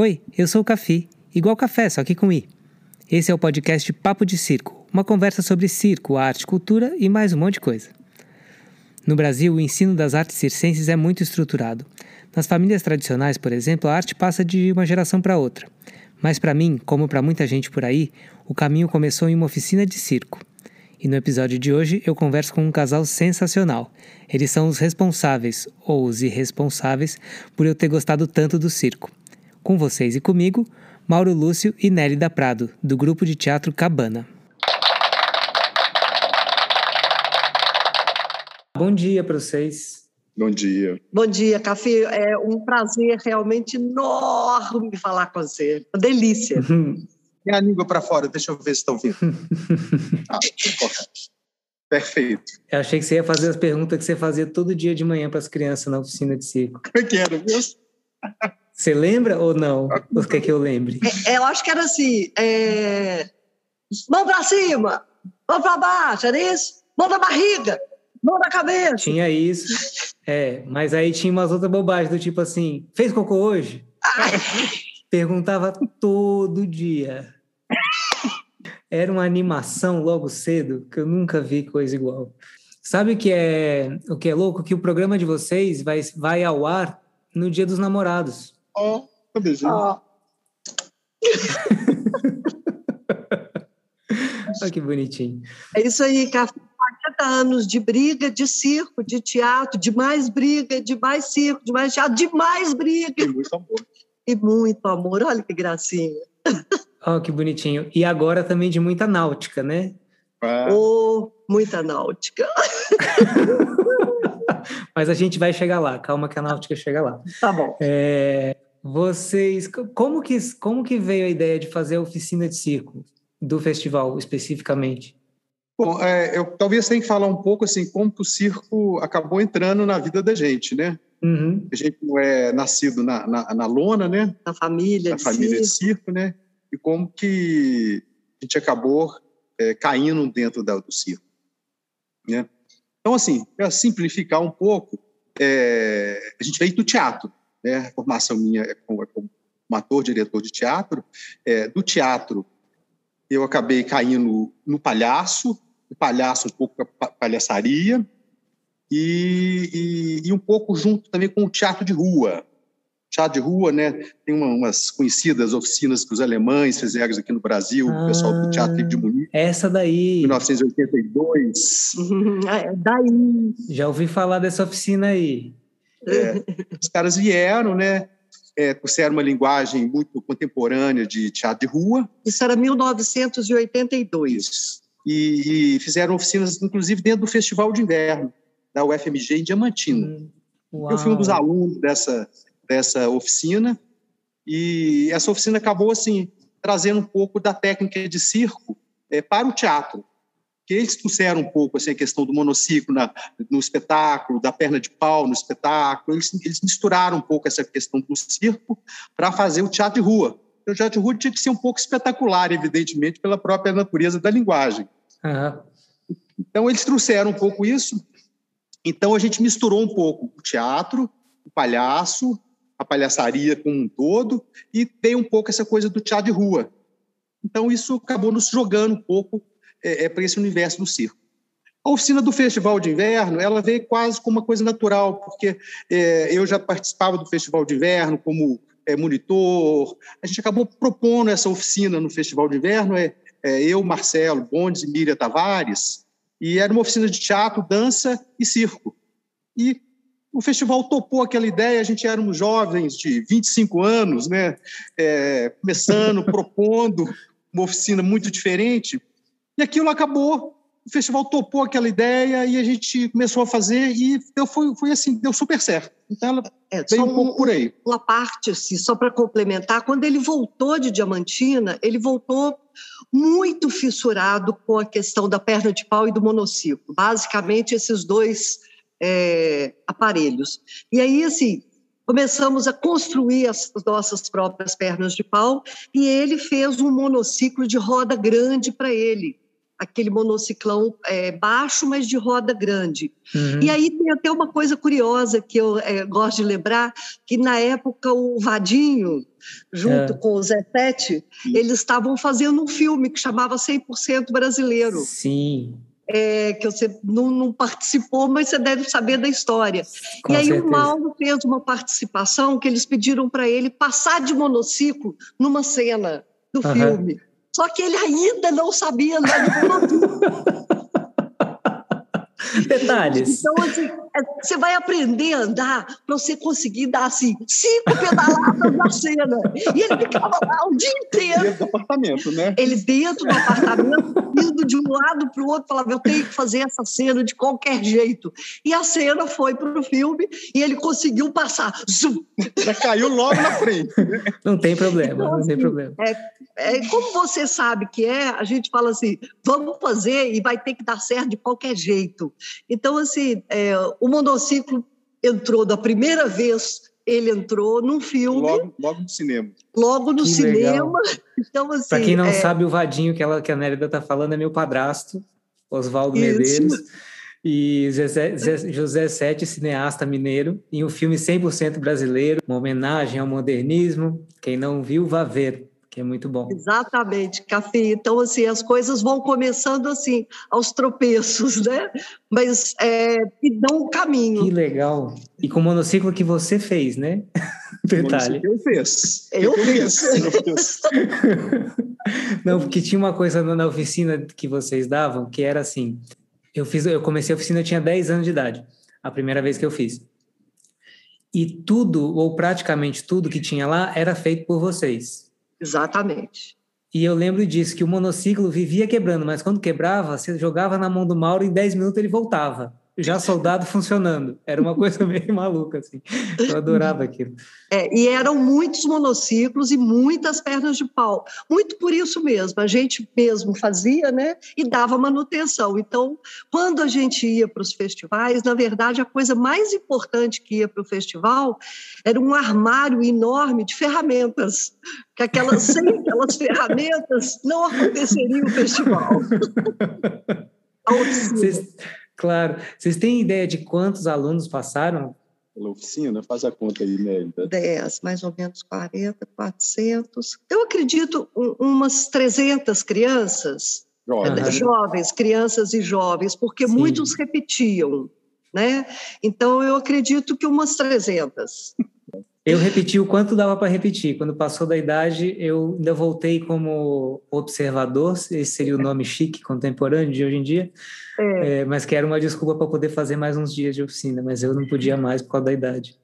Oi, eu sou o Cafi, igual café, só que com i. Esse é o podcast Papo de Circo, uma conversa sobre circo, arte, cultura e mais um monte de coisa. No Brasil, o ensino das artes circenses é muito estruturado. Nas famílias tradicionais, por exemplo, a arte passa de uma geração para outra. Mas para mim, como para muita gente por aí, o caminho começou em uma oficina de circo. E no episódio de hoje eu converso com um casal sensacional. Eles são os responsáveis, ou os irresponsáveis, por eu ter gostado tanto do circo. Com vocês e comigo, Mauro Lúcio e Nélida Prado, do grupo de teatro Cabana. Bom dia para vocês. Bom dia. Bom dia, Café. É um prazer realmente enorme falar com você. Uma delícia. Tem a língua para fora, deixa eu ver se estão vendo. ah, Perfeito. Eu achei que você ia fazer as perguntas que você fazia todo dia de manhã para as crianças na oficina de circo. Eu quero, viu? Você lembra ou não? Ou quer que eu lembre? É, eu acho que era assim: é... mão para cima, mão para baixo, era isso? Mão na barriga, mão na cabeça. Tinha isso, é, mas aí tinha umas outras bobagens do tipo assim: fez cocô hoje? Perguntava todo dia. Era uma animação logo cedo que eu nunca vi coisa igual. Sabe o que é o que é louco? Que o programa de vocês vai, vai ao ar no Dia dos Namorados. Ó, oh, beijinho. Oh. Olha que bonitinho. É isso aí, Café. 40 anos de briga, de circo, de teatro, de mais briga, de mais circo, de mais teatro, de mais briga. E muito amor. E muito amor. Olha que gracinha. Oh, que bonitinho. E agora também de muita náutica, né? Ah. Oh, muita náutica. Mas a gente vai chegar lá. Calma que a náutica chega lá. Tá bom. É, vocês, como que, como que veio a ideia de fazer a oficina de circo do festival especificamente? Bom, é, eu talvez tenha que falar um pouco assim como que o circo acabou entrando na vida da gente, né? Uhum. A gente não é nascido na, na, na lona, né? Na família, na de família circo. de circo, né? E como que a gente acabou é, caindo dentro da, do circo, né? Então, assim, para simplificar um pouco, é, a gente veio do teatro, né? A formação minha é como, é como um ator, diretor de teatro. É, do teatro, eu acabei caindo no palhaço, o palhaço um pouco palhaçaria, e, e, e, um pouco junto também com o teatro de rua. Teatro de rua, né? Tem uma, umas conhecidas oficinas que os alemães fizeram aqui no Brasil, ah, o pessoal do Teatro de Munique. Essa daí. 1982. é daí. Já ouvi falar dessa oficina aí. É, os caras vieram, né? É, trouxeram uma linguagem muito contemporânea de teatro de rua. Isso era 1982. E, e fizeram oficinas, inclusive, dentro do Festival de Inverno da UFMG em Diamantina. Hum, eu fui um dos alunos dessa, dessa oficina e essa oficina acabou assim trazendo um pouco da técnica de circo é, para o teatro. Que eles trouxeram um pouco assim a questão do monociclo na, no espetáculo, da perna de pau no espetáculo. Eles, eles misturaram um pouco essa questão do circo para fazer o teatro de rua. O teatro de rua tinha que ser um pouco espetacular, evidentemente, pela própria natureza da linguagem. Uhum. Então eles trouxeram um pouco isso então a gente misturou um pouco o teatro, o palhaço, a palhaçaria como um todo e veio um pouco essa coisa do teatro de rua. Então isso acabou nos jogando um pouco é, é, para esse universo do circo. A oficina do Festival de Inverno, ela veio quase como uma coisa natural, porque é, eu já participava do Festival de Inverno como é, monitor. A gente acabou propondo essa oficina no Festival de Inverno, é, é eu, Marcelo Bondes e Miriam Tavares, e era uma oficina de teatro, dança e circo. E o festival topou aquela ideia, a gente éramos jovens de 25 anos, né? É, começando, propondo uma oficina muito diferente, e aquilo acabou. O festival topou aquela ideia e a gente começou a fazer e deu, foi, foi assim, deu super certo. Então ela é, veio um pouco por aí. Uma parte, assim, só para complementar, quando ele voltou de Diamantina, ele voltou muito fissurado com a questão da perna de pau e do monociclo. Basicamente, esses dois é, aparelhos. E aí, assim, começamos a construir as nossas próprias pernas de pau e ele fez um monociclo de roda grande para ele. Aquele monociclão é, baixo, mas de roda grande. Uhum. E aí tem até uma coisa curiosa que eu é, gosto de lembrar, que na época o Vadinho, junto é. com o Zé Sete, eles estavam fazendo um filme que chamava 100% Brasileiro. Sim. É, que você não, não, participou, mas você deve saber da história. Com e aí certeza. o Mauro fez uma participação que eles pediram para ele passar de monociclo numa cena do uhum. filme. Só que ele ainda não sabia andar de monociclo. Detalhes. Então, assim, você vai aprender a andar para você conseguir dar assim, cinco pedaladas na cena. E ele ficava lá o dia inteiro. Dentro do apartamento, né? Ele dentro do apartamento, indo de um lado para o outro, falava: Eu tenho que fazer essa cena de qualquer jeito. E a cena foi para o filme e ele conseguiu passar. Zum. Já caiu logo na frente. Não tem problema, então, não assim, tem problema. É, é, como você sabe que é, a gente fala assim: vamos fazer e vai ter que dar certo de qualquer jeito. Então, assim, é, o monociclo entrou da primeira vez, ele entrou num filme. Logo, logo no cinema. Logo no que cinema. Legal. Então, assim. Para quem não é... sabe, o Vadinho que, ela, que a Nérida está falando é meu padrasto, Oswaldo Medeiros. E José, José Sete, cineasta mineiro, em um filme 100% brasileiro, uma homenagem ao modernismo. Quem não viu, vá ver que é muito bom. Exatamente, Café. Então, assim, as coisas vão começando assim, aos tropeços, né? Mas é, e dão um caminho. Que legal. E com o monociclo que você fez, né? Detalhe. Eu fiz. Eu, eu fiz. fiz. Não, porque tinha uma coisa na oficina que vocês davam, que era assim, eu fiz, eu comecei a oficina, eu tinha 10 anos de idade, a primeira vez que eu fiz. E tudo, ou praticamente tudo que tinha lá, era feito por vocês. Exatamente. E eu lembro disso, que o monociclo vivia quebrando, mas quando quebrava, você jogava na mão do Mauro em 10 minutos ele voltava já soldado funcionando. Era uma coisa meio maluca, assim. Eu adorava aquilo. É, e eram muitos monociclos e muitas pernas de pau. Muito por isso mesmo. A gente mesmo fazia, né? E dava manutenção. Então, quando a gente ia para os festivais, na verdade, a coisa mais importante que ia para o festival era um armário enorme de ferramentas. Que aquelas, sem aquelas ferramentas não aconteceria o festival. Vocês, Claro. Vocês têm ideia de quantos alunos passaram? Pela oficina? Faz a conta aí, né? 10, mais ou menos 40, 400. Eu acredito umas 300 crianças, jovens, jovens crianças e jovens, porque Sim. muitos repetiam, né? Então, eu acredito que umas 300. Eu repeti o quanto dava para repetir. Quando passou da idade, eu ainda voltei como observador, esse seria o nome chique contemporâneo de hoje em dia, é. É, mas que era uma desculpa para poder fazer mais uns dias de oficina, mas eu não podia mais por causa da idade.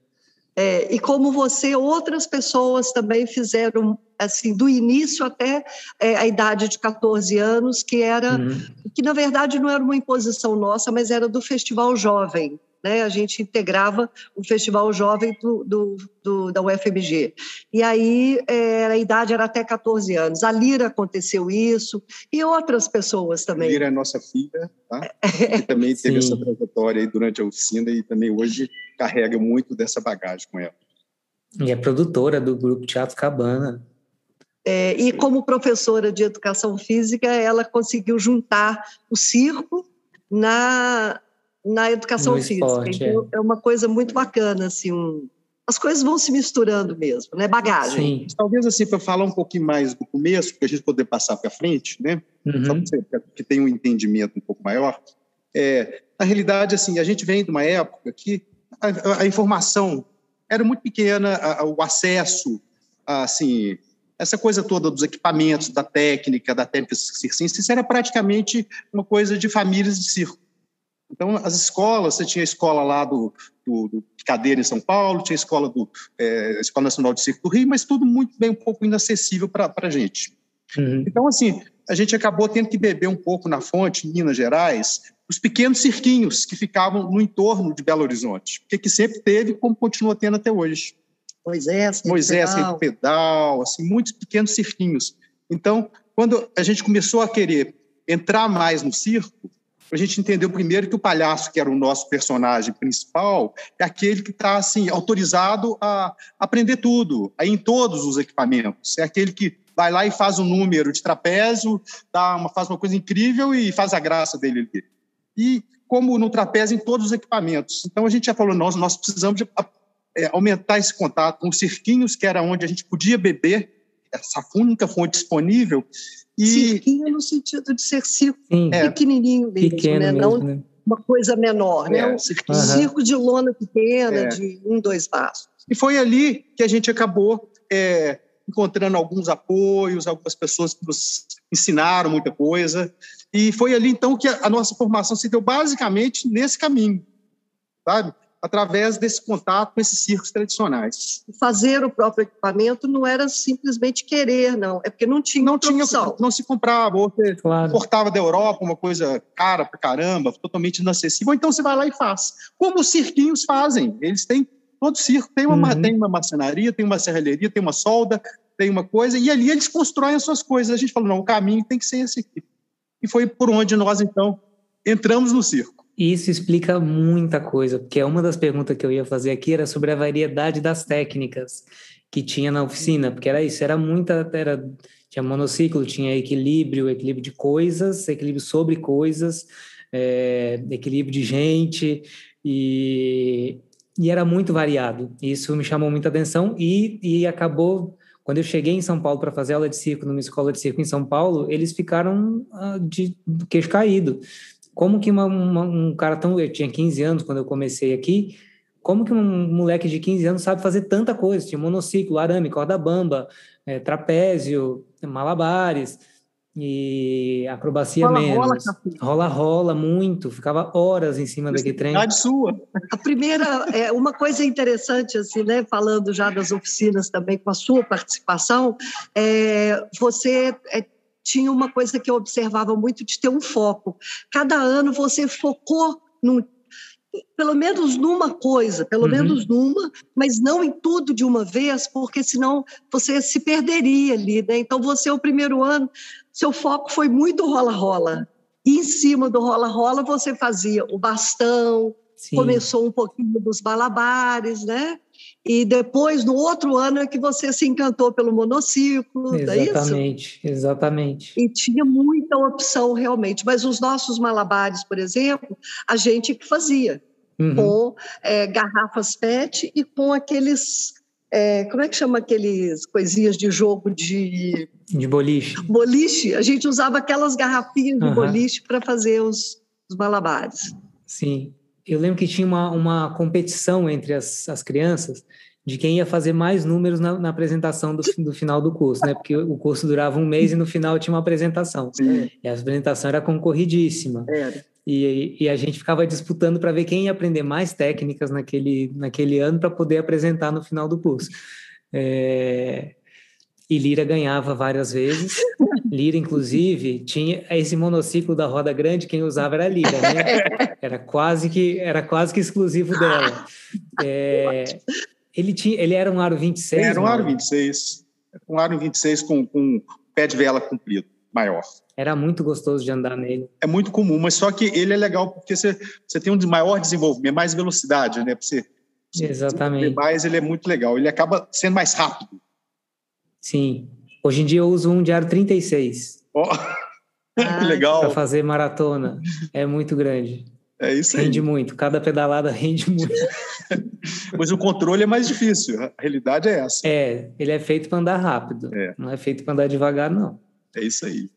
É, e como você, outras pessoas também fizeram, assim, do início até é, a idade de 14 anos, que era, uhum. que na verdade não era uma imposição nossa, mas era do Festival Jovem, né? A gente integrava o Festival Jovem do, do, do da UFMG. E aí é, a idade era até 14 anos. A Lira aconteceu isso, e outras pessoas também. A Lira é nossa filha, tá? que também teve essa trajetória aí durante a oficina e também hoje carrega muito dessa bagagem com ela. E é produtora do grupo Teatro Cabana. É, e como professora de educação física, ela conseguiu juntar o circo na, na educação no física. Esporte, então, é. é. uma coisa muito bacana, assim, um, as coisas vão se misturando mesmo, né? Bagagem. Sim. Talvez assim para falar um pouquinho mais do começo, para a gente poder passar para frente, né? Uhum. Só que tem um entendimento um pouco maior. É, na realidade, assim, a gente vem de uma época que a, a informação era muito pequena, a, a, o acesso, assim, essa coisa toda dos equipamentos, da técnica, da técnica circense, isso era praticamente uma coisa de famílias de circo. Então, as escolas, você tinha a escola lá do, do, do Cadeira em São Paulo, tinha a escola do é, Escola Nacional de Circo do Rio, mas tudo muito bem um pouco inacessível para a gente. Uhum. Então, assim, a gente acabou tendo que beber um pouco na fonte, em Minas Gerais, os pequenos cirquinhos que ficavam no entorno de Belo Horizonte, porque que sempre teve, como continua tendo até hoje. Moisés, Moisés, pedal. pedal, assim, muitos pequenos cirquinhos. Então, quando a gente começou a querer entrar mais no circo, a gente entendeu primeiro que o palhaço, que era o nosso personagem principal, é aquele que está assim, autorizado a aprender tudo, a em todos os equipamentos. É aquele que vai lá e faz um número de trapézio, dá uma, faz uma coisa incrível e faz a graça dele ali. E como no trapézio, em todos os equipamentos. Então, a gente já falou, nós, nós precisamos de, é, aumentar esse contato com os cirquinhos, que era onde a gente podia beber, essa única fonte disponível. E... Cirquinho no sentido de ser circo Sim. pequenininho mesmo, Pequeno né? Mesmo, Não né? uma coisa menor, né? Um cirquinho. circo de lona pequena, é. de um, dois passos. E foi ali que a gente acabou é, encontrando alguns apoios, algumas pessoas que nos ensinaram muita coisa. E foi ali, então, que a, nossa formação se deu basicamente nesse caminho, sabe? Através desse contato com esses circos tradicionais. Fazer o próprio equipamento não era simplesmente querer, não. É porque não tinha Não tinha, não se comprava, ou você claro. importava da Europa uma coisa cara pra caramba, totalmente inacessível. Então você vai lá e faz. Como os cirquinhos fazem. Eles têm Todo circo tem uma, uhum. tem uma marcenaria, tem uma serralheria, tem uma solda, tem uma coisa, e ali eles constroem as suas coisas. A gente falou, não, o caminho tem que ser esse aqui. E foi por onde nós, então, entramos no circo. Isso explica muita coisa, porque uma das perguntas que eu ia fazer aqui era sobre a variedade das técnicas que tinha na oficina, porque era isso, era muita, era, tinha monociclo, tinha equilíbrio, equilíbrio de coisas, equilíbrio sobre coisas, é, equilíbrio de gente, e e era muito variado. Isso me chamou muita atenção e, e acabou quando eu cheguei em São Paulo para fazer aula de circo numa escola de circo em São Paulo, eles ficaram uh, de queixo caído. Como que uma, uma, um cara tão. Eu tinha 15 anos quando eu comecei aqui. Como que um moleque de 15 anos sabe fazer tanta coisa? Tinha monociclo, arame, corda bamba, é, trapézio, malabares e acrobacia rola, menos. Rola, rola, muito. Ficava horas em cima daquele trem. sua. A primeira, é, uma coisa interessante, assim, né, falando já das oficinas também com a sua participação, é, você é, tinha uma coisa que eu observava muito de ter um foco. Cada ano você focou num pelo menos numa coisa, pelo uhum. menos numa, mas não em tudo de uma vez, porque senão você se perderia ali, né? Então você o primeiro ano seu foco foi muito rola-rola. E em cima do rola-rola você fazia o bastão, Sim. começou um pouquinho dos balabares, né? E depois, no outro ano, é que você se encantou pelo monociclo, exatamente, é Exatamente, E tinha muita opção realmente. Mas os nossos malabares, por exemplo, a gente que fazia. Uhum. Com é, garrafas PET e com aqueles é, como é que chama aqueles coisinhas de jogo de. De boliche. Boliche. A gente usava aquelas garrafinhas de uhum. boliche para fazer os, os malabares. Sim. Eu lembro que tinha uma, uma competição entre as, as crianças de quem ia fazer mais números na, na apresentação do, do, final do curso, né? Porque o curso durava um mês e no final tinha uma apresentação. Sim. E a apresentação era concorridíssima. Era. E, e a gente ficava disputando para ver quem ia aprender mais técnicas naquele, naquele ano para poder apresentar no final do curso. É, e Lira ganhava várias vezes. Lira, inclusive, tinha esse monociclo da roda grande, quem usava era Lira, né? Era quase que, era quase que exclusivo dela. É, ele, tinha, ele era um aro 26? Era um aro 26. Um aro 26 com, com pé de vela comprido, maior. Era muito gostoso de andar nele. É muito comum, mas só que ele é legal porque você, você tem um maior desenvolvimento, mais velocidade, né? Você, Exatamente. Mais ele é muito legal. Ele acaba sendo mais rápido. Sim. Hoje em dia eu uso um diário 36. Oh. Ah, que legal. Para fazer maratona. É muito grande. É isso aí. Rende muito. Cada pedalada rende muito. Mas o controle é mais difícil. A realidade é essa. É, ele é feito para andar rápido. É. Não é feito para andar devagar, não. É isso aí.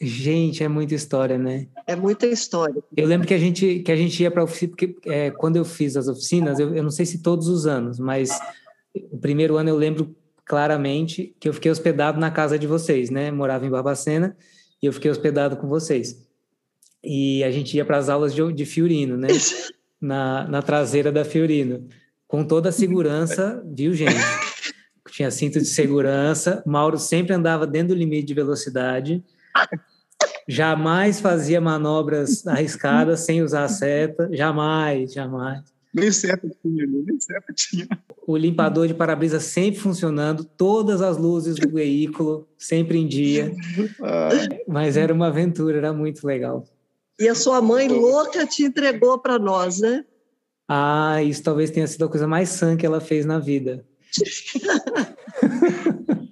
Gente, é muita história, né? É muita história. Eu lembro que a gente, que a gente ia para a oficina, porque é, quando eu fiz as oficinas, eu, eu não sei se todos os anos, mas o primeiro ano eu lembro claramente que eu fiquei hospedado na casa de vocês, né? Morava em Barbacena e eu fiquei hospedado com vocês. E a gente ia para as aulas de, de Fiorino, né? Na, na traseira da Fiorino. Com toda a segurança, viu, gente? tinha cinto de segurança. Mauro sempre andava dentro do limite de velocidade. Jamais fazia manobras arriscadas sem usar a seta. Jamais, jamais. Nem seta tinha, nem seta tinha. O limpador de para-brisa sempre funcionando, todas as luzes do veículo sempre em dia. Ah. Mas era uma aventura, era muito legal. E a sua mãe louca te entregou para nós, né? Ah, isso talvez tenha sido a coisa mais sã que ela fez na vida.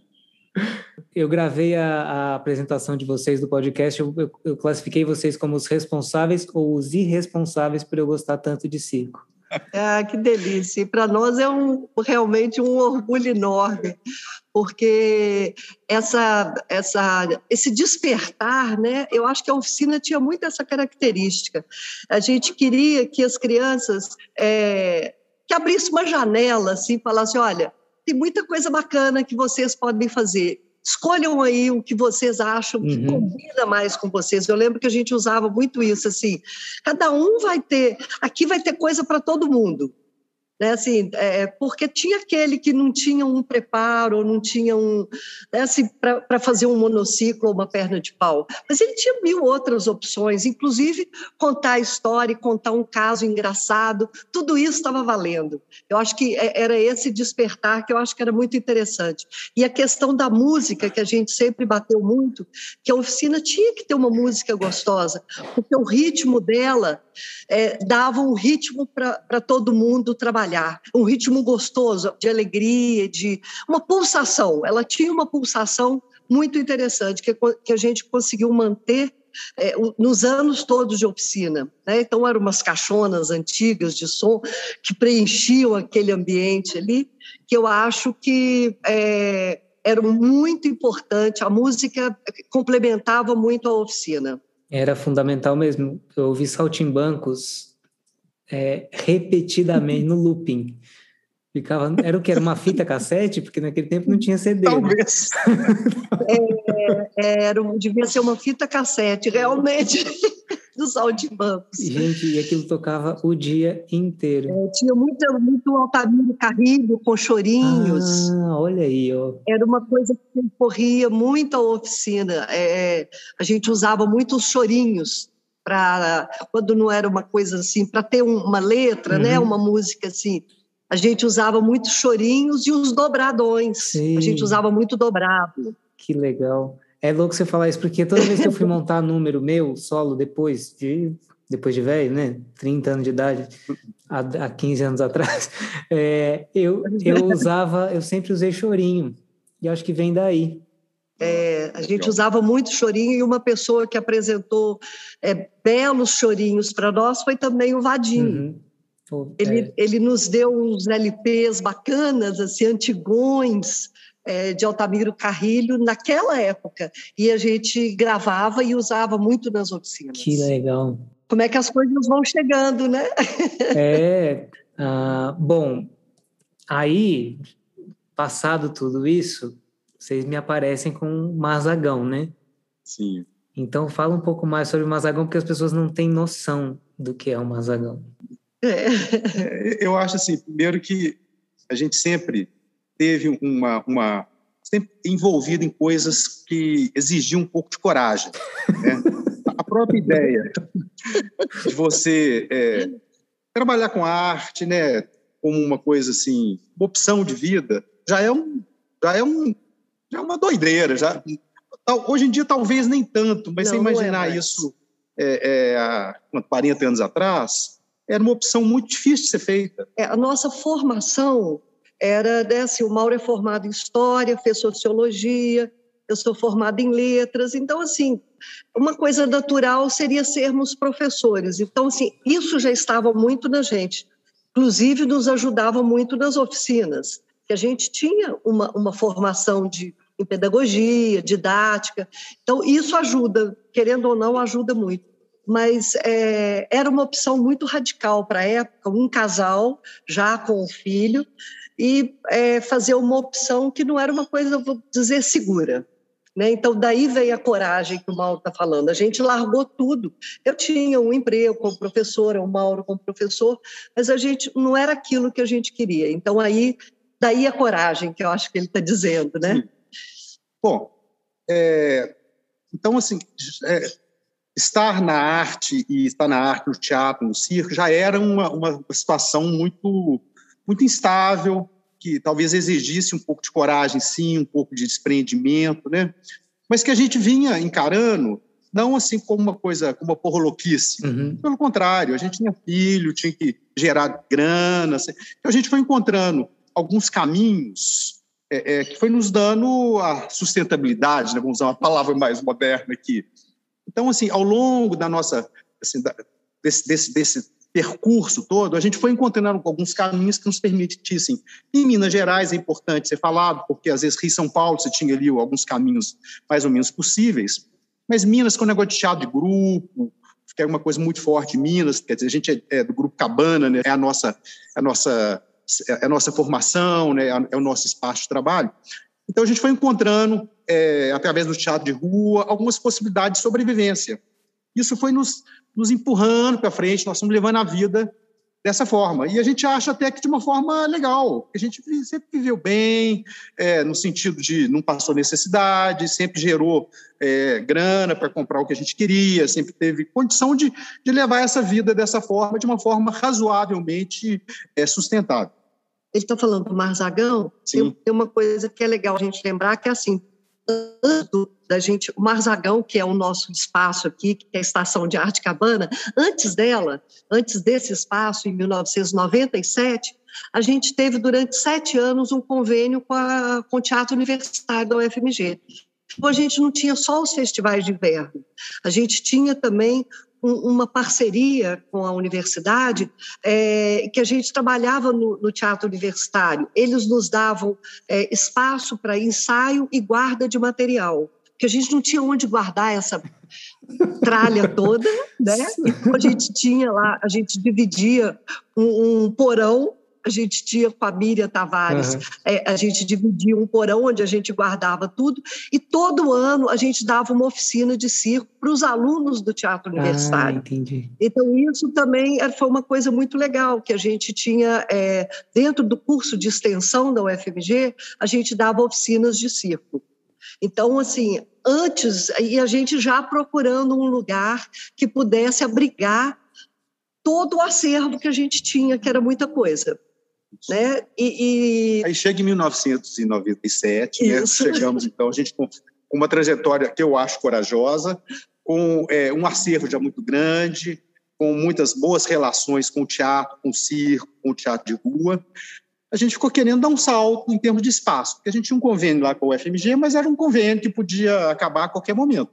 eu gravei a, a, apresentação de vocês do podcast, eu, eu, eu, classifiquei vocês como os responsáveis ou os irresponsáveis por eu gostar tanto de circo. Ah, que delícia! E para nós é um, realmente um orgulho enorme, porque essa, essa, esse despertar, né? Eu acho que a oficina tinha muito essa característica. A gente queria que as crianças é, que abrisse uma janela, assim, falasse, olha, tem muita coisa bacana que vocês podem fazer. Escolham aí o que vocês acham que uhum. combina mais com vocês. Eu lembro que a gente usava muito isso, assim. Cada um vai ter, aqui vai ter coisa para todo mundo né, assim, é, porque tinha aquele que não tinha um preparo, não tinha um, né, assim, para fazer um monociclo ou uma perna de pau, mas ele tinha mil outras opções, inclusive contar a história, contar um caso engraçado, tudo isso estava valendo. Eu acho que é, era esse despertar que eu acho que era muito interessante. E a questão da música, que a gente sempre bateu muito, que a oficina tinha que ter uma música gostosa, porque o ritmo dela é, dava um ritmo para todo mundo trabalhar um ritmo gostoso, de alegria, de uma pulsação. Ela tinha uma pulsação muito interessante que, que a gente conseguiu manter é, nos anos todos de oficina. Né? Então, eram umas caixonas antigas de som que preenchiam aquele ambiente ali, que eu acho que é, era muito importante, a música complementava muito a oficina. Era fundamental mesmo. Eu ouvi saltimbancos é, repetidamente no looping. Ficava, era o que? Era uma fita cassete? Porque naquele tempo não tinha CD. Né? Talvez. Né? é, era, devia ser uma fita cassete, realmente, dos audiobancos. Gente, e aquilo tocava o dia inteiro. É, tinha muito, muito Altamiro Carrilho com chorinhos. Ah, olha aí, ó. Era uma coisa que corria muito a oficina. É, a gente usava muito os chorinhos para quando não era uma coisa assim, para ter uma letra, né, uhum. né, uma música assim. A gente usava muito chorinhos e os dobradões. Sim. A gente usava muito dobrado. Que legal. É louco você falar isso, porque toda vez que eu fui montar número meu, solo, depois de depois de velho, né? 30 anos de idade, há, há 15 anos atrás, é, eu, eu usava, eu sempre usei chorinho. E acho que vem daí. É, a gente usava muito chorinho e uma pessoa que apresentou é, belos chorinhos para nós foi também o Vadinho. Uhum. ele, é. ele nos deu uns LPs bacanas, assim, antigões, é, de Altamiro Carrilho naquela época. E a gente gravava e usava muito nas oficinas. Que legal. Como é que as coisas vão chegando, né? é. Uh, bom, aí, passado tudo isso, vocês me aparecem com Mazagão, né? Sim. Então fala um pouco mais sobre o Mazagão, porque as pessoas não têm noção do que é o Mazagão. É. Eu acho assim, primeiro que a gente sempre teve uma, uma sempre envolvido em coisas que exigiam um pouco de coragem. Né? a própria ideia de você é, trabalhar com arte, né, como uma coisa assim, uma opção de vida, já é um já é um já é uma doideira. Já, hoje em dia, talvez nem tanto, mas não, você é imaginar é isso é, é, há 40 anos atrás, era uma opção muito difícil de ser feita. É, a nossa formação era, né, assim, o Mauro é formado em História, fez Sociologia, eu sou formada em Letras, então, assim, uma coisa natural seria sermos professores. Então, assim, isso já estava muito na gente. Inclusive, nos ajudava muito nas oficinas que a gente tinha uma, uma formação de, em pedagogia, didática. Então, isso ajuda, querendo ou não, ajuda muito. Mas é, era uma opção muito radical para a época, um casal já com o filho, e é, fazer uma opção que não era uma coisa, vou dizer, segura. Né? Então, daí veio a coragem que o Mauro está falando. A gente largou tudo. Eu tinha um emprego como professora, o Mauro como professor, mas a gente não era aquilo que a gente queria. Então, aí Daí a coragem, que eu acho que ele está dizendo, né? Bom, é, então, assim, é, estar na arte e estar na arte, no teatro, no circo, já era uma, uma situação muito, muito instável, que talvez exigisse um pouco de coragem, sim, um pouco de desprendimento, né? Mas que a gente vinha encarando não assim como uma coisa, como uma porroloquice. Uhum. Pelo contrário, a gente tinha filho, tinha que gerar grana. Assim, então a gente foi encontrando alguns caminhos é, é, que foi nos dando a sustentabilidade, né? vamos usar uma palavra mais moderna aqui. Então, assim, ao longo da nossa, assim, da, desse, desse, desse percurso todo, a gente foi encontrando alguns caminhos que nos permitissem. Em Minas Gerais é importante ser falado, porque às vezes Rio São Paulo você tinha ali alguns caminhos mais ou menos possíveis, mas Minas com o negócio de chá de grupo, que é uma coisa muito forte em Minas, quer dizer, a gente é, é do grupo Cabana, né? é a nossa, é a nossa, é a nossa formação, né? é o nosso espaço de trabalho. Então a gente foi encontrando, é, através do teatro de rua, algumas possibilidades de sobrevivência. Isso foi nos, nos empurrando para frente, nós estamos levando a vida dessa forma. E a gente acha até que de uma forma legal, a gente sempre viveu bem, é, no sentido de não passou necessidade, sempre gerou é, grana para comprar o que a gente queria, sempre teve condição de, de levar essa vida dessa forma, de uma forma razoavelmente é, sustentável. Ele está falando do Marzagão, Sim. tem uma coisa que é legal a gente lembrar, que é assim, antes da gente, o Marzagão, que é o nosso espaço aqui, que é a Estação de Arte Cabana, antes dela, antes desse espaço, em 1997, a gente teve durante sete anos um convênio com, a, com o Teatro Universitário da UFMG. Então, a gente não tinha só os festivais de inverno, a gente tinha também uma parceria com a universidade, é, que a gente trabalhava no, no, teatro universitário. Eles nos davam é, espaço para ensaio e guarda de material, porque a gente não tinha onde guardar essa tralha toda, né? Então a gente tinha lá, a gente dividia um, um porão a gente tinha com a Miriam Tavares, uhum. é, a gente dividia um porão onde a gente guardava tudo, e todo ano a gente dava uma oficina de circo para os alunos do Teatro Universitário. Ah, entendi. Então, isso também foi uma coisa muito legal, que a gente tinha, é, dentro do curso de extensão da UFMG, a gente dava oficinas de circo. Então, assim, antes, e a gente já procurando um lugar que pudesse abrigar todo o acervo que a gente tinha, que era muita coisa. Né? E, e... Aí chega em 1997, né? chegamos então, a gente com uma trajetória que eu acho corajosa, com é, um acervo já muito grande, com muitas boas relações com o teatro, com o circo, com o teatro de rua. A gente ficou querendo dar um salto em termos de espaço, porque a gente tinha um convênio lá com o FMG, mas era um convênio que podia acabar a qualquer momento.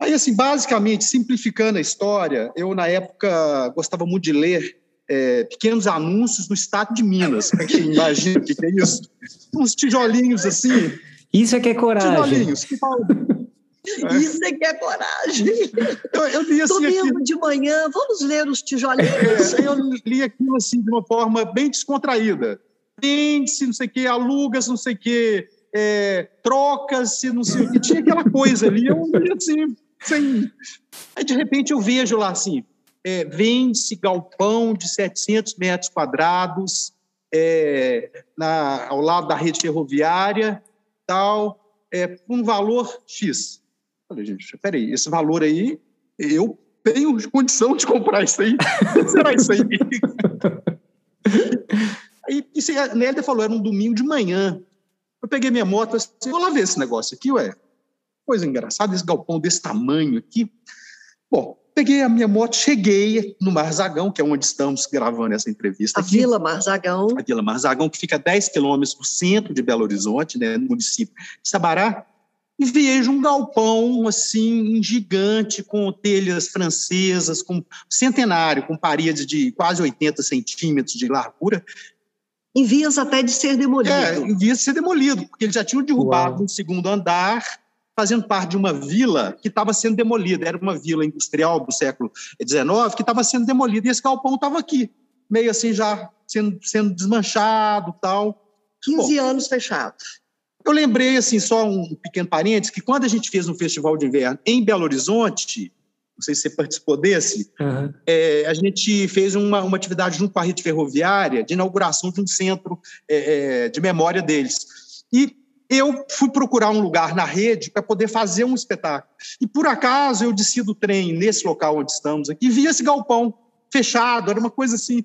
Aí, assim, basicamente, simplificando a história, eu, na época, gostava muito de ler é, pequenos anúncios no estado de Minas. Imagina o que, que é isso? Uns tijolinhos assim. Isso é que é coragem. Tijolinhos. Que. Isso é que é coragem. Eu, eu li assim. Domingo aqui, de manhã, vamos ler os tijolinhos. É, eu li aquilo assim de uma forma bem descontraída. Vende-se, não sei o quê, aluga-se, não sei o quê, é, troca-se, não sei o quê. Tinha aquela coisa ali. Eu li assim, sem. Aí de repente eu vejo lá assim é, vende-se galpão de 700 metros quadrados é, na, ao lado da rede ferroviária, tal, é, um valor X. Falei, gente, peraí, esse valor aí, eu tenho condição de comprar isso aí? Será isso aí? aí isso, a Nélia falou, era um domingo de manhã. Eu peguei minha moto e assim, vou lá ver esse negócio aqui, ué. Coisa engraçada, esse galpão desse tamanho aqui. Bom, Peguei a minha moto, cheguei no Marzagão, que é onde estamos gravando essa entrevista. A aqui. Vila Marzagão. A Vila Marzagão, que fica a 10 quilômetros do centro de Belo Horizonte, né, no município de Sabará. E vejo um galpão, assim, gigante, com telhas francesas, com centenário, com paredes de quase 80 centímetros de largura. Em vias até de ser demolido. É, em vias de ser demolido, porque eles já tinham derrubado o um segundo andar fazendo parte de uma vila que estava sendo demolida. Era uma vila industrial do século XIX que estava sendo demolida e esse galpão estava aqui, meio assim já sendo, sendo desmanchado tal. 15 Bom, anos fechado. Eu lembrei, assim, só um pequeno parênteses, que quando a gente fez um festival de inverno em Belo Horizonte, não sei se você participou desse, uhum. é, a gente fez uma, uma atividade junto com a rede ferroviária de inauguração de um centro é, é de memória deles. E eu fui procurar um lugar na rede para poder fazer um espetáculo. E por acaso eu desci do trem nesse local onde estamos aqui e vi esse galpão fechado, era uma coisa assim,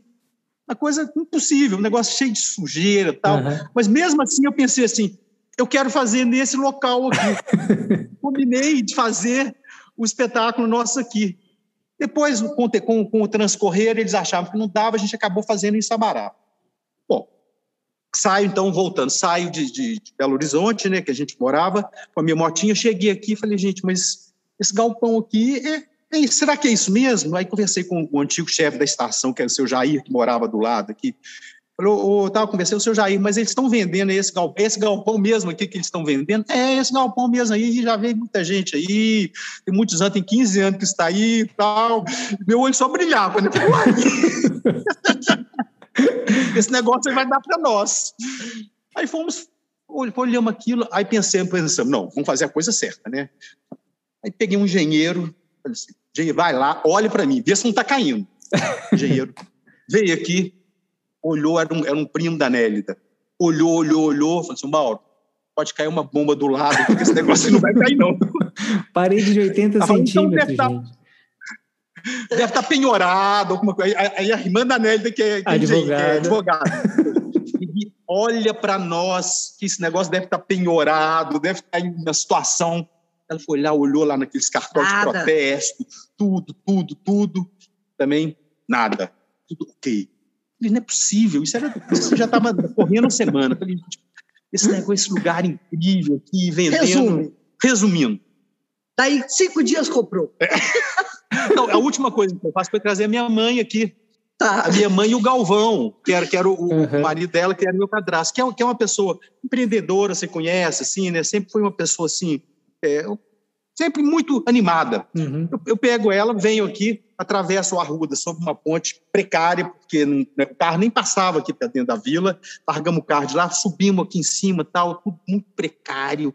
uma coisa impossível, um negócio cheio de sujeira e tal. Uhum. Mas mesmo assim eu pensei assim, eu quero fazer nesse local aqui. Combinei de fazer o espetáculo nosso aqui. Depois, com, com, com o transcorrer, eles achavam que não dava, a gente acabou fazendo em Sabará. Saio então voltando, saio de, de, de, Belo Horizonte, né, que a gente morava, com a minha motinha, cheguei aqui e falei, gente, mas esse galpão aqui, é, é, será que é isso mesmo? Aí conversei com o antigo chefe da estação, que era o seu Jair, que morava do lado aqui. Falou, estava conversando com o seu Jair, mas eles estão vendendo esse galpão, esse galpão mesmo aqui que eles estão vendendo? É, esse galpão mesmo aí, já veio muita gente aí, tem muitos anos, tem 15 anos que está aí e tal. Meu olho só brilhava, né? esse negócio aí vai dar para nós. Aí fomos, olhamos aquilo, aí pensamos, pensamos, não, vamos fazer a coisa certa, né? Aí peguei um engenheiro, falei assim, engenheiro, vai lá, olhe para mim, vê se não está caindo. engenheiro veio aqui, olhou, era um, era um primo da Nélida, olhou, olhou, olhou, falou assim, Mauro, pode cair uma bomba do lado, porque esse negócio não vai cair, não. Parede de 80 então, centímetros, então, gente deve estar tá penhorado, alguma coisa. Aí a irmã da Nélida, que é, que é advogada. E olha para nós que esse negócio deve estar tá penhorado, deve estar tá em uma situação. Ela foi lá, olhou lá naqueles cartões nada. de protesto, tudo, tudo, tudo. Também nada. Tudo ok. Falei, não é possível, isso, era, isso já estava correndo a semana. Falei, esse negócio, esse lugar incrível aqui, vendendo. Resume. Resumindo. Daí, cinco dias comprou. É. Não, a última coisa que eu faço foi trazer a minha mãe aqui. Tá. A minha mãe e o Galvão, que era, que era o, uhum. marido dela, que era meu padrasto, que é, que é uma pessoa empreendedora, você conhece, assim, né? Sempre foi uma pessoa, assim, é, sempre muito animada. Uhum. Eu, eu, pego ela, venho aqui, atravesso o Arruda sobre uma ponte precária, porque não, né, o carro nem passava aqui para dentro da vila, largamos o carro de lá, subimos aqui em cima, tal, tudo muito precário,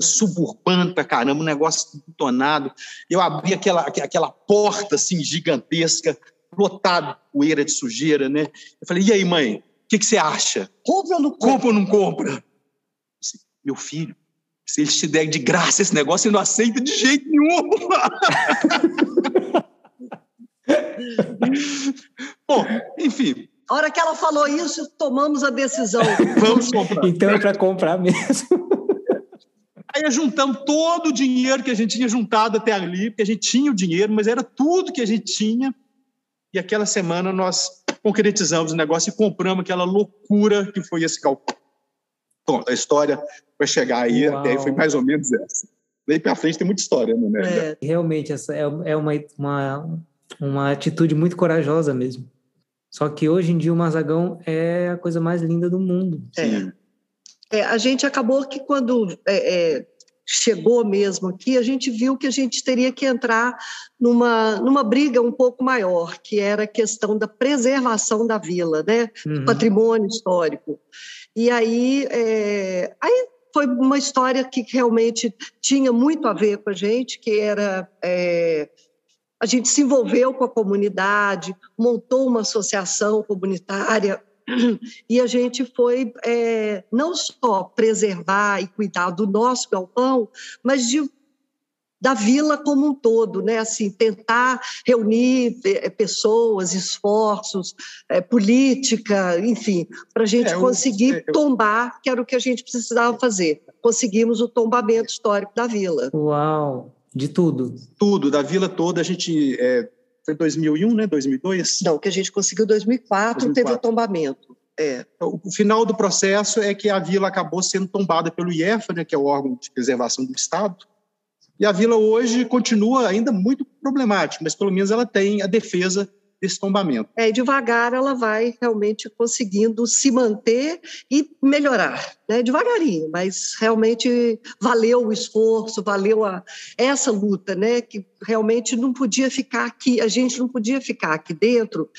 suburbano pra caramba, um negócio detonado. Eu abri aquela, aquela porta assim gigantesca, lotado de poeira, de sujeira, né? Eu falei, e aí, mãe, o que, que você acha? Compra ou não compra? Compra ou não compra? Assim, Meu filho, se eles te derem de graça esse negócio, você não aceita de jeito nenhum. Bom, enfim. A hora que ela falou isso, tomamos a decisão. Vamos comprar. Então é para comprar mesmo. Aí juntamos todo o dinheiro que a gente tinha juntado até ali, porque a gente tinha o dinheiro, mas era tudo que a gente tinha. E aquela semana nós concretizamos o negócio e compramos aquela loucura que foi esse galpão. Bom, a história vai chegar aí, Uau. até aí foi mais ou menos essa. Daí para frente tem muita história, né? É. Realmente, essa é, é uma, uma, uma atitude muito corajosa mesmo. Só que hoje em dia o Mazagão é a coisa mais linda do mundo. É. É, a gente acabou que quando é, é, chegou mesmo aqui, a gente viu que a gente teria que entrar numa, numa briga um pouco maior, que era a questão da preservação da vila, né? Uhum. patrimônio histórico. E aí, é, aí foi uma história que realmente tinha muito a ver com a gente, que era é, a gente se envolveu com a comunidade, montou uma associação comunitária e a gente foi é, não só preservar e cuidar do nosso galpão, mas de da vila como um todo, né? Assim, tentar reunir é, pessoas, esforços, é, política, enfim, para a gente é, conseguir eu, tombar, que era o que a gente precisava fazer. Conseguimos o tombamento histórico da vila. Uau! De tudo? Tudo, da vila toda. A gente é, foi 2001, né? 2002? Não, que a gente conseguiu em 2004, 2004, teve o tombamento. É. O final do processo é que a vila acabou sendo tombada pelo IEFA, né, que é o órgão de preservação do Estado, e a vila hoje continua ainda muito problemática, mas pelo menos ela tem a defesa desse tombamento. É, devagar ela vai realmente conseguindo se manter e melhorar, né? devagarinho, mas realmente valeu o esforço, valeu a, essa luta, né? que realmente não podia ficar aqui, a gente não podia ficar aqui dentro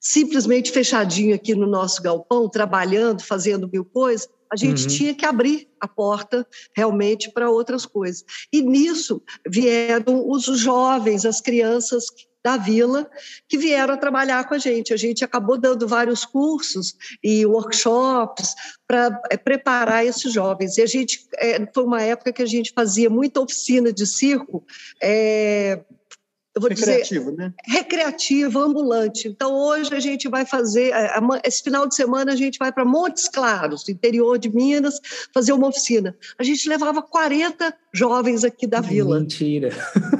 simplesmente fechadinho aqui no nosso galpão, trabalhando, fazendo mil coisas, a gente uhum. tinha que abrir a porta realmente para outras coisas. E nisso vieram os jovens, as crianças da vila que vieram trabalhar com a gente. A gente acabou dando vários cursos e workshops para é, preparar esses jovens. E a gente é, foi uma época que a gente fazia muita oficina de circo. É, eu vou recreativo, dizer, né? recreativo, ambulante. Então, hoje a gente vai fazer, esse final de semana a gente vai para Montes Claros, interior de Minas, fazer uma oficina. A gente levava 40 jovens aqui da vila. Mentira.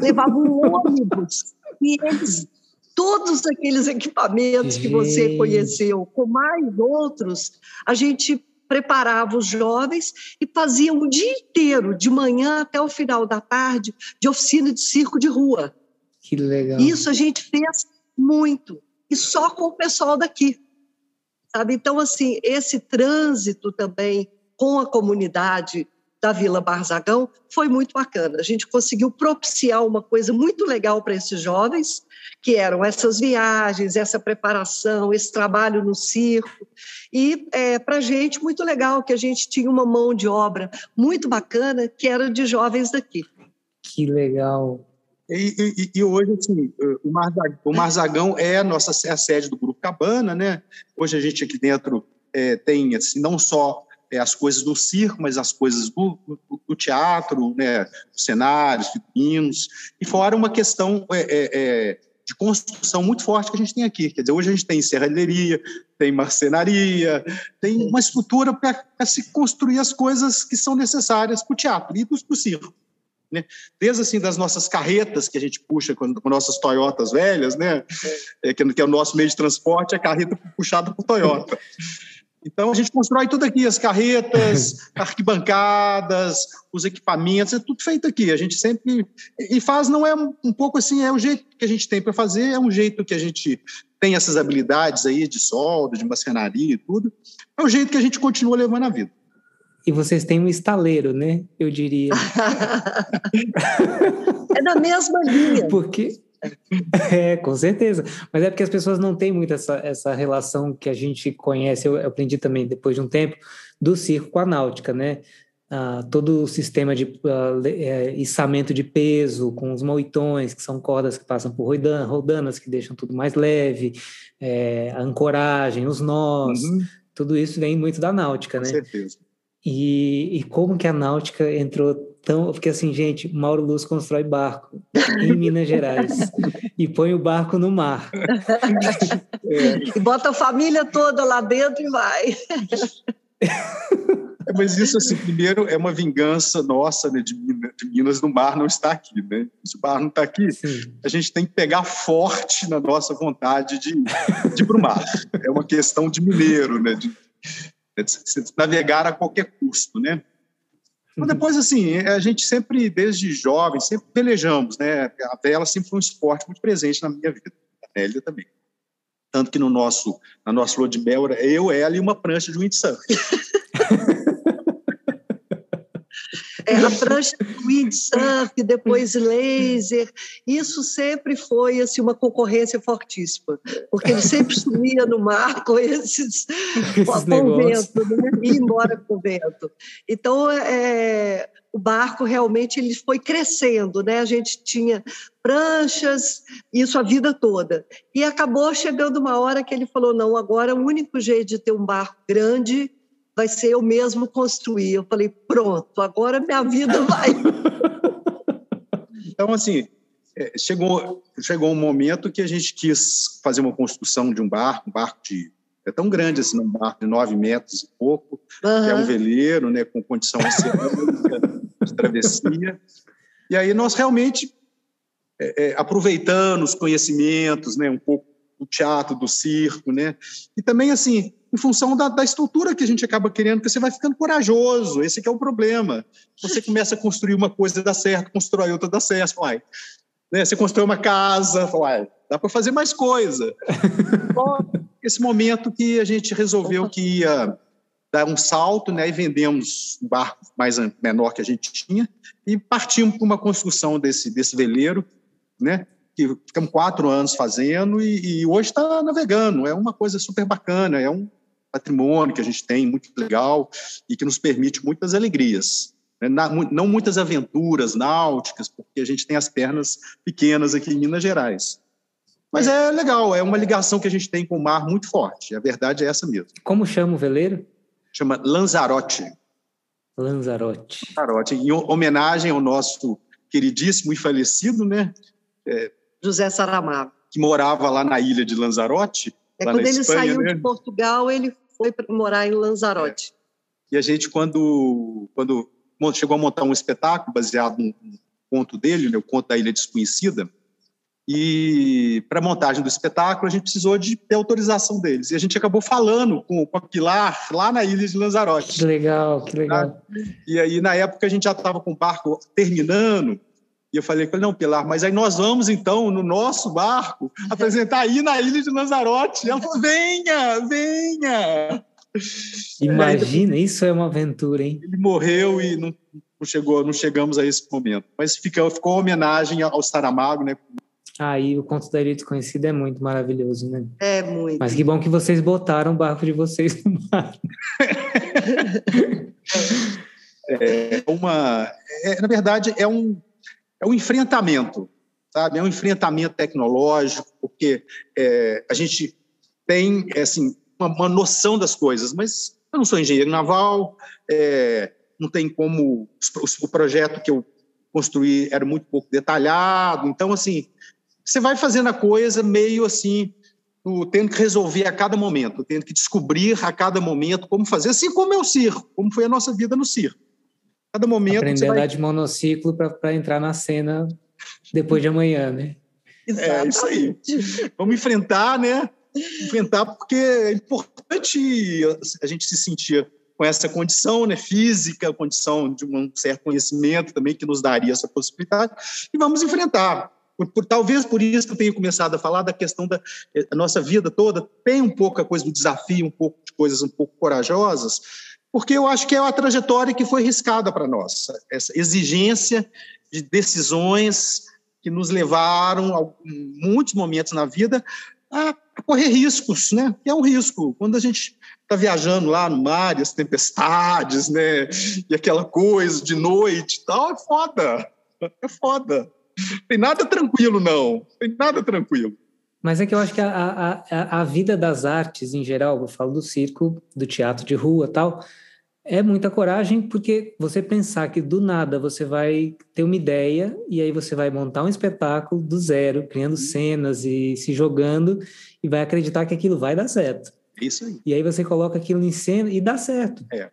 Levava um ônibus e eles todos aqueles equipamentos que você conheceu, com mais outros, a gente preparava os jovens e fazia o dia inteiro, de manhã até o final da tarde, de oficina de circo de rua. Que legal. Isso a gente fez muito, e só com o pessoal daqui. Sabe? Então, assim, esse trânsito também com a comunidade da Vila Barzagão foi muito bacana. A gente conseguiu propiciar uma coisa muito legal para esses jovens, que eram essas viagens, essa preparação, esse trabalho no circo. E é, para a gente, muito legal que a gente tinha uma mão de obra muito bacana, que era de jovens daqui. Que legal. E, e, e, hoje, assim, o, Marzagão, o Marzagão é a nossa é a sede do Grupo Cabana, né? Hoje a gente aqui dentro é, tem, assim, não só é, as coisas do circo, mas as coisas do, do, do teatro, né, cenários, figurinos, e fora uma questão é, é, é, de construção muito forte que a gente tem aqui. Quer dizer, hoje a gente tem serralheria, tem marcenaria, tem uma estrutura para se construir as coisas que são necessárias para o teatro e para o circo. Né? Desde assim das nossas carretas que a gente puxa com, com nossas Toyotas velhas, né? É, que, que, é o nosso meio de transporte, a carreta puxada por Toyota. Então a gente constrói tudo aqui, as carretas, arquibancadas, os equipamentos, é tudo feito aqui. A gente sempre e faz não é um pouco assim, é o jeito que a gente tem para fazer, é um jeito que a gente tem essas habilidades aí de solda, de macenaria e tudo. É o jeito que a gente continua levando a vida. E vocês têm um estaleiro, né? Eu diria. é da mesma linha. Porque É, com certeza. Mas é porque as pessoas não têm muito essa, essa relação que a gente conhece, eu aprendi também depois de um tempo, do circo com a náutica, né? Ah, todo o sistema de uh, é, içamento de peso, com os moitões, que são cordas que passam por rodanas, que deixam tudo mais leve, é, a ancoragem, os nós, uhum. tudo isso vem muito da náutica, com né? Com certeza. E, e como que a náutica entrou tão. Porque assim, gente, Mauro Luz constrói barco em Minas Gerais e põe o barco no mar. É. E bota a família toda lá dentro e vai. É, mas isso, assim, primeiro é uma vingança nossa né, de, Minas, de Minas no mar não está aqui, né? Se o mar não está aqui, Sim. a gente tem que pegar forte na nossa vontade de, de ir para o mar. É uma questão de mineiro, né? De, navegar a qualquer custo, né? Mas depois, assim, a gente sempre, desde jovem, sempre pelejamos, né? A vela sempre foi um esporte muito presente na minha vida, a Nélia também. Tanto que no nosso, na nossa lua de mel, eu, ela e uma prancha de windsurf. é, a prancha de windsurf, depois laser, isso sempre foi assim, uma concorrência fortíssima, porque ele sempre sumia no mar com esses, com o vento, né? e embora com o vento. Então, é, o barco realmente ele foi crescendo, né? A gente tinha pranchas, isso a vida toda. E acabou chegando uma hora que ele falou: não, agora o único jeito de ter um barco grande vai ser eu mesmo construir. Eu falei, pronto, agora minha vida vai. então, assim, é, chegou, chegou um momento que a gente quis fazer uma construção de um barco, um barco de. É tão grande assim, um barco de nove metros e pouco, uhum. que é um veleiro, né, com condição de travessia. E aí nós realmente, é, é, aproveitando os conhecimentos, né, um pouco do teatro, do circo, né, e também, assim, em função da, da, estrutura que a gente acaba querendo, porque você vai ficando corajoso, esse é o problema. Você começa a construir uma coisa dá certo, constrói outra dá certo, vai. Né? Você constrói uma casa, vai, dá para fazer mais coisa. esse momento que a gente resolveu que ia dar um salto, né, e vendemos um barco mais menor que a gente tinha e partimos para uma construção desse, desse veleiro, né, que ficamos quatro anos fazendo e, e hoje está navegando. É uma coisa super bacana, é um patrimônio que a gente tem, muito legal, e que nos permite muitas alegrias. Né? Não muitas aventuras náuticas, porque a gente tem as pernas pequenas aqui em Minas Gerais. Mas é legal, é uma ligação que a gente tem com o mar muito forte. A verdade é essa mesmo. Como chama o veleiro? Chama Lanzarote. Lanzarote. Lanzarote, em homenagem ao nosso queridíssimo e falecido, né? É, José Saramago. Que morava lá na ilha de Lanzarote. É quando ele Espanha, saiu né? de Portugal, ele foi para morar em Lanzarote. É. E a gente, quando, quando chegou a montar um espetáculo baseado no conto dele, né, o conto da Ilha Desconhecida, E para a montagem do espetáculo, a gente precisou de ter autorização deles. E a gente acabou falando com, com a Pilar lá na ilha de Lanzarote. Que legal, que legal. Tá? E aí, na época, a gente já estava com o barco terminando. E eu falei com ele, não, Pilar, mas aí nós vamos, então, no nosso barco, apresentar aí na ilha de Lanzarote. E ela falou, venha, venha. Imagina, isso é uma aventura, hein? Ele morreu e não, não chegou, não chegamos a esse momento. Mas ficou, ficou uma homenagem ao Saramago, né? Aí o Conto da Ilha Desconhecida é muito maravilhoso, né? É muito. Mas que bom que vocês botaram o barco de vocês no mar. é uma, é, na verdade, é um, é um enfrentamento, sabe? É um enfrentamento tecnológico, porque é, a gente tem, é, assim, uma, uma, noção das coisas, mas eu não sou engenheiro naval, é, não tem como o, o projeto que eu construí era muito pouco detalhado, então assim você vai fazendo a coisa meio assim, tendo que resolver a cada momento, tendo que descobrir a cada momento como fazer, assim como é o circo, como foi a nossa vida no circo. Cada momento. Aprender vai... a andar de monociclo para entrar na cena depois de amanhã, né? É isso aí. Vamos enfrentar, né? Enfrentar, porque é importante a gente se sentir com essa condição né, física, condição de um certo conhecimento também que nos daria essa possibilidade, e vamos enfrentar. Por, por, talvez por isso que eu tenha começado a falar da questão da a nossa vida toda tem um pouco a coisa do desafio, um pouco de coisas um pouco corajosas, porque eu acho que é uma trajetória que foi riscada para nós, essa exigência de decisões que nos levaram, em muitos momentos na vida, a correr riscos, né? Que é um risco. Quando a gente está viajando lá no mar, as tempestades, né? E aquela coisa de noite e tal, é foda. É foda tem nada tranquilo, não. Tem nada tranquilo. Mas é que eu acho que a, a, a vida das artes em geral, eu falo do circo, do teatro de rua tal, é muita coragem, porque você pensar que do nada você vai ter uma ideia e aí você vai montar um espetáculo do zero, criando cenas e se jogando e vai acreditar que aquilo vai dar certo. Isso aí. E aí você coloca aquilo em cena e dá certo. É.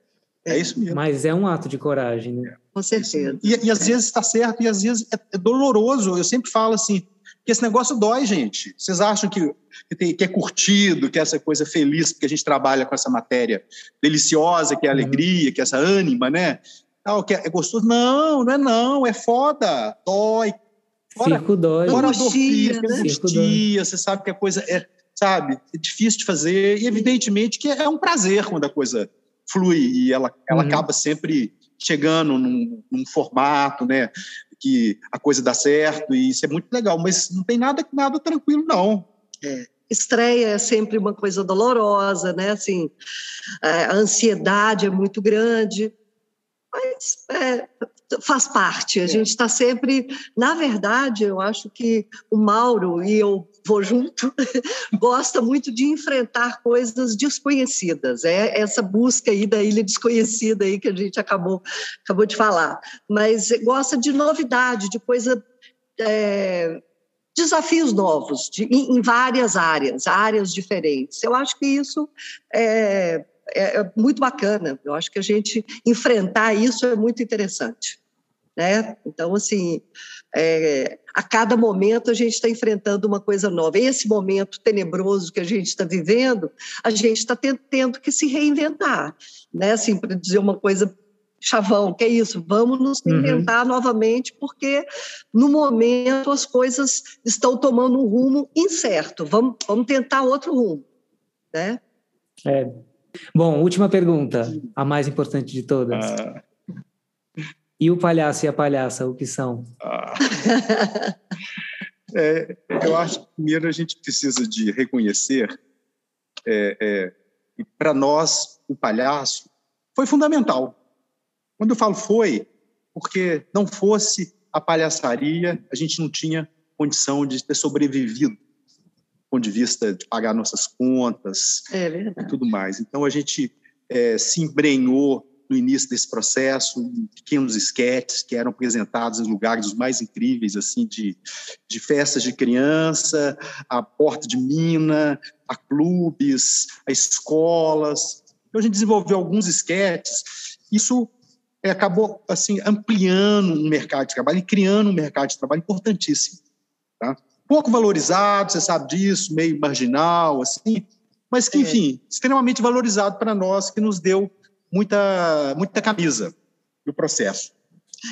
É isso mesmo. Mas é um ato de coragem, né? Com certeza. E, e às vezes está certo, e às vezes é, é, doloroso. Eu sempre falo assim, que esse negócio dói, gente. Vocês acham que, que, tem, que, é curtido, que é essa coisa feliz, porque a gente trabalha com essa matéria deliciosa, que é a uhum. alegria, que é essa ânima, né? Não, que é, é gostoso. Não, não é não, é foda, dói. Fora, Circo dói. Fora a dor física, né? angustia, você sabe que a coisa é, sabe, é difícil de fazer, e evidentemente que é um prazer quando a coisa flui e ela, ela uhum. acaba sempre chegando num, num, formato, né? Que a coisa dá certo e isso é muito legal, mas não tem nada nada tranquilo não. É. Estreia é sempre uma coisa dolorosa, né? Assim, é, a ansiedade é muito grande, mas é, faz parte. A é. gente está sempre, na verdade, eu acho que o Mauro e eu vou junto gosta muito de enfrentar coisas desconhecidas. É essa busca aí da ilha desconhecida aí que a gente acabou acabou de falar. Mas gosta de novidade, de coisa é, desafios novos de, em, em, várias áreas, áreas diferentes. Eu acho que isso é, é, é, muito bacana. Eu acho que a gente enfrentar isso é muito interessante. Né? Então, assim, é, a cada momento a gente está enfrentando uma coisa nova. Esse momento tenebroso que a gente está vivendo, a gente está tendo que se reinventar, né? Assim, para dizer uma coisa chavão, que é isso, vamos nos uhum. reinventar uhum. novamente, porque no momento as coisas estão tomando um rumo incerto. Vamos, vamos tentar outro rumo, né? É, Bom, última pergunta, a mais importante de todas. Ah. E o palhaço e a palhaça, o que são? Ah. É, eu acho que primeiro a gente precisa de reconhecer, é, é, e para nós, o palhaço foi fundamental. Quando eu falo foi, porque não fosse a palhaçaria, a gente não tinha condição de ter sobrevivido ponto de vista de pagar nossas contas é e tudo mais. Então, a gente é, se embrenhou no início desse processo em pequenos esquetes que eram apresentados em lugares mais incríveis, assim, de, de festas de criança, a porta de mina, a clubes, a escolas. Então, a gente desenvolveu alguns esquetes. Isso é, acabou, assim, ampliando o mercado de trabalho e criando um mercado de trabalho importantíssimo, tá? Pouco valorizado, você sabe disso, meio marginal, assim, mas que, é. enfim, extremamente valorizado para nós, que nos deu muita, muita camisa no processo.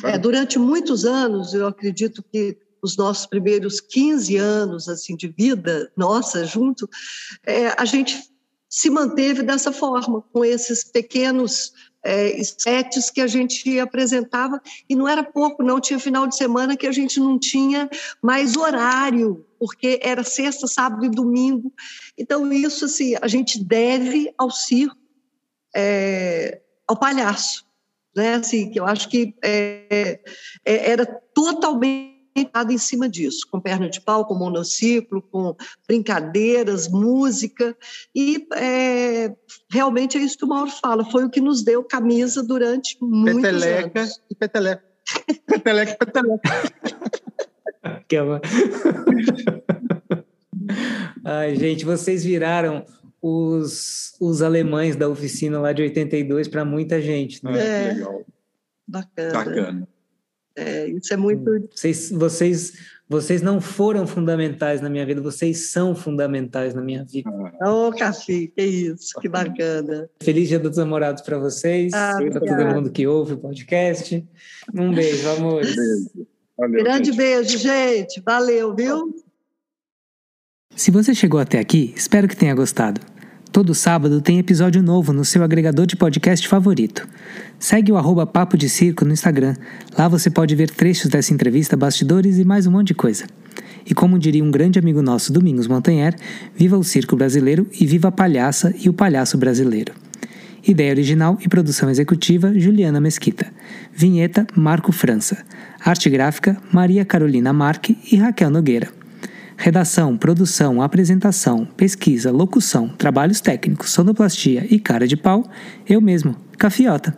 É, durante muitos anos, eu acredito que os nossos primeiros 15 anos assim de vida nossa junto, é, a gente se manteve dessa forma, com esses pequenos é, que a gente apresentava, e não era pouco, não, tinha final de semana que a gente não tinha mais horário, porque era sexta, sábado e domingo. Então, isso, assim, a gente deve ao circo, é, ao palhaço, né? Assim, que eu acho que é, é era totalmente em cima disso, com perna de pau, com monociclo, com brincadeiras, música, e é, realmente é isso que o Mauro fala, foi o que nos deu camisa durante muitos peteleca anos. E peteleca peteleca e peteleca. que é. Ai, gente, vocês viraram os, os alemães da oficina lá de 82 para muita gente, né? É, legal. Bacana. Bacana. É, isso é muito. Hum. Vocês, vocês, vocês não foram fundamentais na minha vida, vocês são fundamentais na minha vida. Ô, oh, Cafi, que isso, que bacana. Feliz Dia dos Namorados para vocês, ah, para todo mundo que ouve o podcast. Um beijo, amores. Beijo. Valeu, Grande gente. beijo, gente. Valeu, viu? Se você chegou até aqui, espero que tenha gostado. Todo sábado tem episódio novo no seu agregador de podcast favorito. Segue o arroba Papo de Circo no Instagram. Lá você pode ver trechos dessa entrevista, bastidores e mais um monte de coisa. E como diria um grande amigo nosso, Domingos Montanher, viva o circo brasileiro e viva a palhaça e o palhaço brasileiro. Ideia original e produção executiva, Juliana Mesquita. Vinheta, Marco França. Arte gráfica, Maria Carolina Marque e Raquel Nogueira. Redação, produção, apresentação, pesquisa, locução, trabalhos técnicos, sonoplastia e cara de pau, eu mesmo, Cafiota.